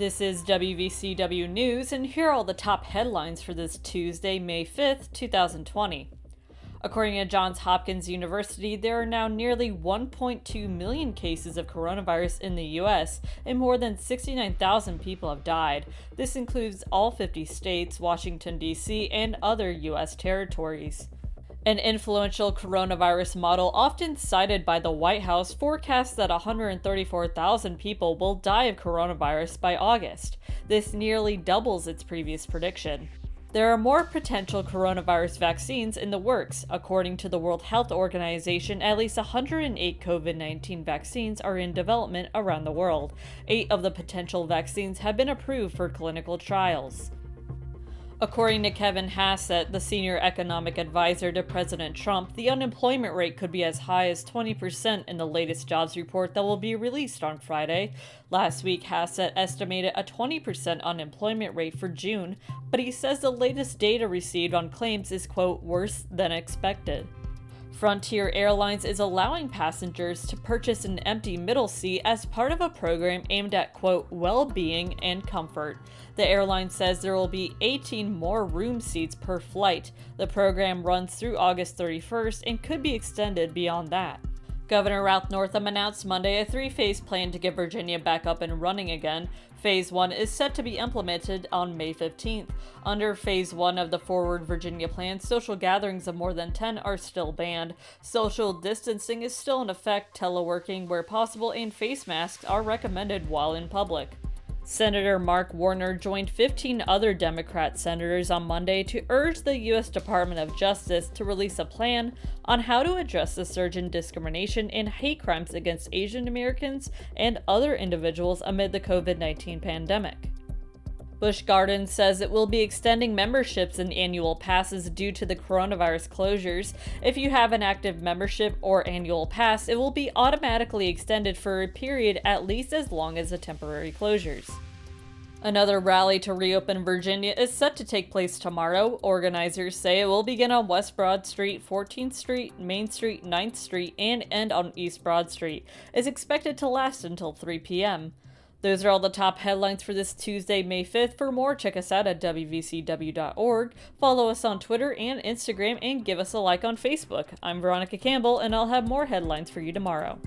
This is WVCW News, and here are all the top headlines for this Tuesday, May 5th, 2020. According to Johns Hopkins University, there are now nearly 1.2 million cases of coronavirus in the US, and more than 69,000 people have died. This includes all 50 states, Washington, D.C., and other US territories. An influential coronavirus model, often cited by the White House, forecasts that 134,000 people will die of coronavirus by August. This nearly doubles its previous prediction. There are more potential coronavirus vaccines in the works. According to the World Health Organization, at least 108 COVID 19 vaccines are in development around the world. Eight of the potential vaccines have been approved for clinical trials. According to Kevin Hassett, the senior economic advisor to President Trump, the unemployment rate could be as high as 20% in the latest jobs report that will be released on Friday. Last week, Hassett estimated a 20% unemployment rate for June, but he says the latest data received on claims is, quote, worse than expected. Frontier Airlines is allowing passengers to purchase an empty middle seat as part of a program aimed at, quote, well being and comfort. The airline says there will be 18 more room seats per flight. The program runs through August 31st and could be extended beyond that. Governor Ralph Northam announced Monday a three phase plan to get Virginia back up and running again. Phase 1 is set to be implemented on May 15th. Under Phase 1 of the Forward Virginia Plan, social gatherings of more than 10 are still banned. Social distancing is still in effect, teleworking where possible, and face masks are recommended while in public. Senator Mark Warner joined 15 other Democrat senators on Monday to urge the U.S. Department of Justice to release a plan on how to address the surge in discrimination and hate crimes against Asian Americans and other individuals amid the COVID 19 pandemic. Busch Gardens says it will be extending memberships and annual passes due to the coronavirus closures. If you have an active membership or annual pass, it will be automatically extended for a period at least as long as the temporary closures. Another rally to reopen Virginia is set to take place tomorrow. Organizers say it will begin on West Broad Street, 14th Street, Main Street, 9th Street, and end on East Broad Street. It's expected to last until 3 p.m. Those are all the top headlines for this Tuesday, May 5th. For more, check us out at WVCW.org. Follow us on Twitter and Instagram, and give us a like on Facebook. I'm Veronica Campbell, and I'll have more headlines for you tomorrow.